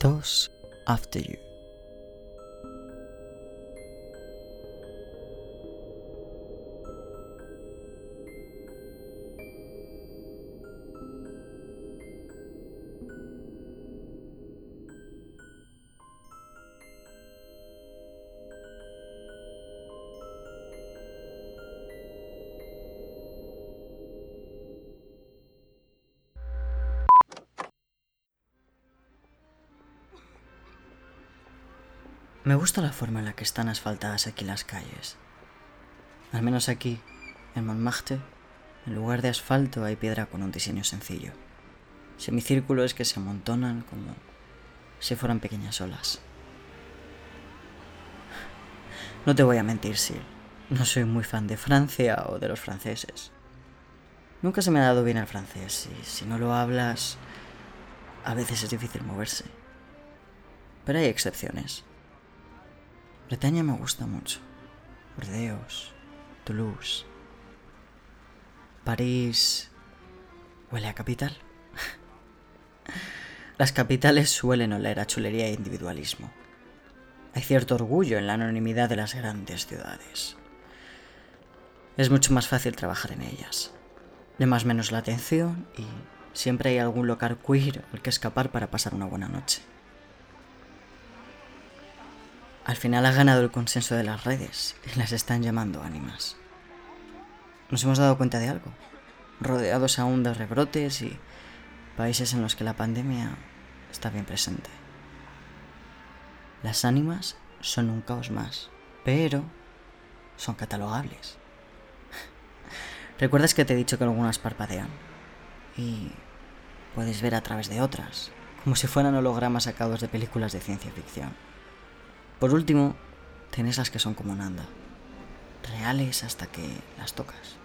Toss After You. Me gusta la forma en la que están asfaltadas aquí las calles. Al menos aquí, en Montmartre, en lugar de asfalto hay piedra con un diseño sencillo. Semicírculos que se amontonan como si fueran pequeñas olas. No te voy a mentir, Sil. No soy muy fan de Francia o de los franceses. Nunca se me ha dado bien el francés y si no lo hablas, a veces es difícil moverse. Pero hay excepciones. Bretaña me gusta mucho. Burdeos, Toulouse. París huele a capital. Las capitales suelen oler a chulería e individualismo. Hay cierto orgullo en la anonimidad de las grandes ciudades. Es mucho más fácil trabajar en ellas. más menos la atención y siempre hay algún local queer al que escapar para pasar una buena noche. Al final ha ganado el consenso de las redes y las están llamando ánimas. Nos hemos dado cuenta de algo, rodeados aún de rebrotes y países en los que la pandemia está bien presente. Las ánimas son un caos más, pero son catalogables. ¿Recuerdas que te he dicho que algunas parpadean? Y puedes ver a través de otras, como si fueran hologramas sacados de películas de ciencia ficción. Por último, tienes las que son como Nanda, reales hasta que las tocas,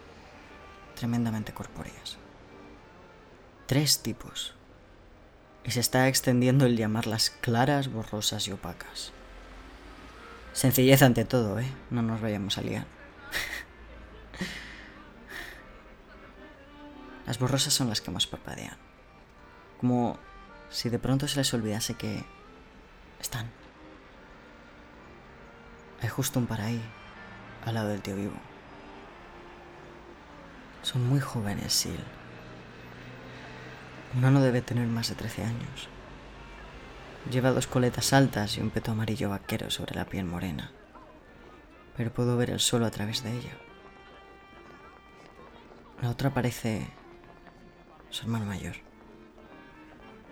tremendamente corpóreas. Tres tipos. Y se está extendiendo el llamarlas claras, borrosas y opacas. Sencillez ante todo, ¿eh? No nos vayamos a liar. las borrosas son las que más parpadean. Como si de pronto se les olvidase que están. Hay justo un para ahí, al lado del tío vivo. Son muy jóvenes, Sil. Uno no debe tener más de 13 años. Lleva dos coletas altas y un peto amarillo vaquero sobre la piel morena. Pero puedo ver el suelo a través de ella. La otra parece su hermano mayor.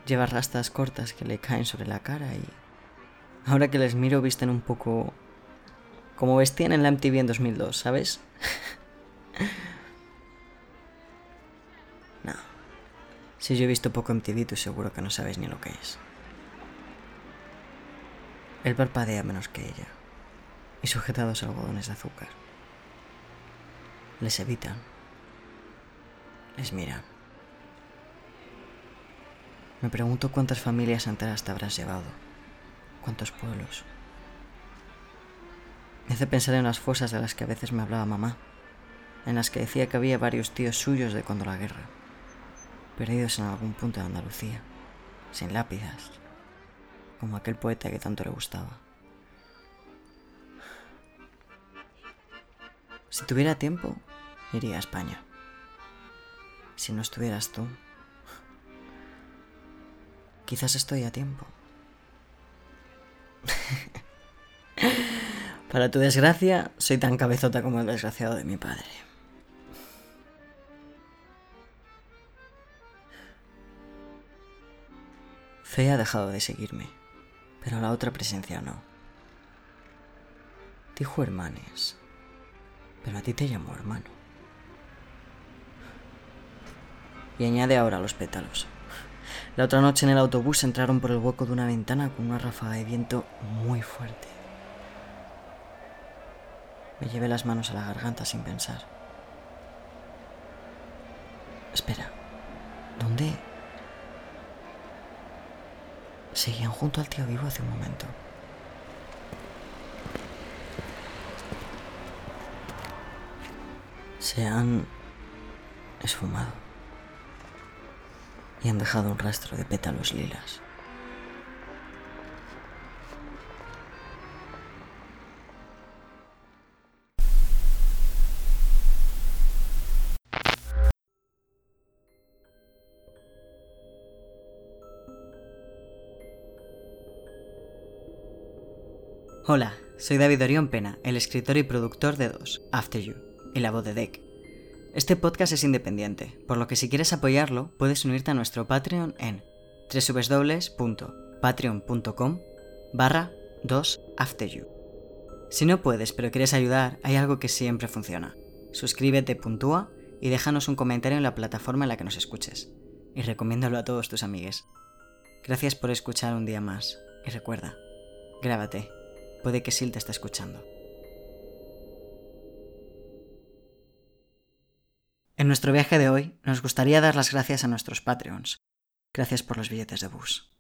Lleva rastas cortas que le caen sobre la cara y ahora que les miro visten un poco como vestían en la MTV en 2002, ¿sabes? no. Si yo he visto poco MTV, tú seguro que no sabes ni lo que es. Él parpadea menos que ella, y sujetados algodones de azúcar. Les evitan. Les miran. Me pregunto cuántas familias enteras te habrás llevado. ¿Cuántos pueblos? Me hace pensar en las fosas de las que a veces me hablaba mamá, en las que decía que había varios tíos suyos de cuando la guerra, perdidos en algún punto de Andalucía, sin lápidas, como aquel poeta que tanto le gustaba. Si tuviera tiempo, iría a España. Si no estuvieras tú, quizás estoy a tiempo. Para tu desgracia, soy tan cabezota como el desgraciado de mi padre. Fe ha dejado de seguirme, pero la otra presencia no. Dijo hermanes, pero a ti te llamó hermano. Y añade ahora los pétalos. La otra noche en el autobús entraron por el hueco de una ventana con una ráfaga de viento muy fuerte. Me llevé las manos a la garganta sin pensar. Espera, ¿dónde? Seguían junto al tío vivo hace un momento. Se han esfumado y han dejado un rastro de pétalos lilas. Hola, soy David Orión Pena, el escritor y productor de Dos, After You, y la voz de Deck. Este podcast es independiente, por lo que si quieres apoyarlo, puedes unirte a nuestro Patreon en www.patreon.com barra 2afteryou. Si no puedes pero quieres ayudar, hay algo que siempre funciona. Suscríbete, puntúa y déjanos un comentario en la plataforma en la que nos escuches. Y recomiéndalo a todos tus amigues. Gracias por escuchar un día más. Y recuerda, grábate Puede que Sil te esté escuchando. En nuestro viaje de hoy nos gustaría dar las gracias a nuestros Patreons. Gracias por los billetes de bus.